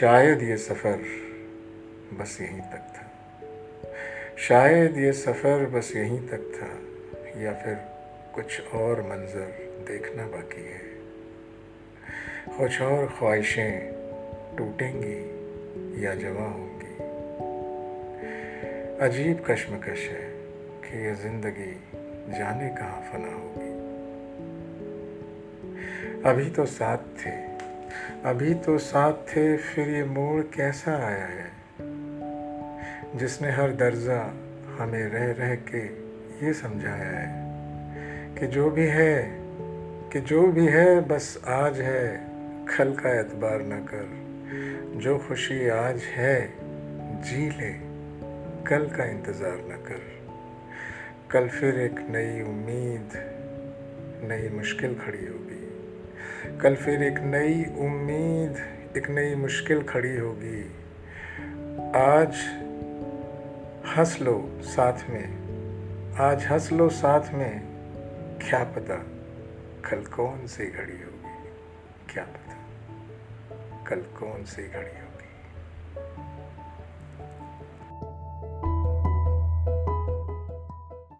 शायद ये सफ़र बस यहीं तक था। शायद ये सफ़र बस यहीं तक था, या फिर कुछ और मंज़र देखना बाकी है। कुछ और ख्वाहिशें टूटेंगी या जवा होंगी। अजीब कश्मकश है कि ये ज़िंदगी जाने कहाँ फना होगी। अभी तो साथ थे अभी तो साथ थे, फिर ये मोड़ कैसा आया है? जिसने हर दर्जा हमें रह रह के ये समझाया है कि जो भी है, कि जो भी है, बस आज है। कल का एतबार न कर। जो खुशी आज है, जी ले। कल का इंतज़ार न कर। कल फिर एक नई उम्मीद, नई मुश्किल खड़ी होगी। कल फिर एक नई उम्मीद, एक नई मुश्किल खड़ी होगी। आज हंस लो साथ में। आज हंस लो साथ में। क्या पता कल कौन सी घड़ी होगी? क्या पता कल कौन सी घड़ी होगी?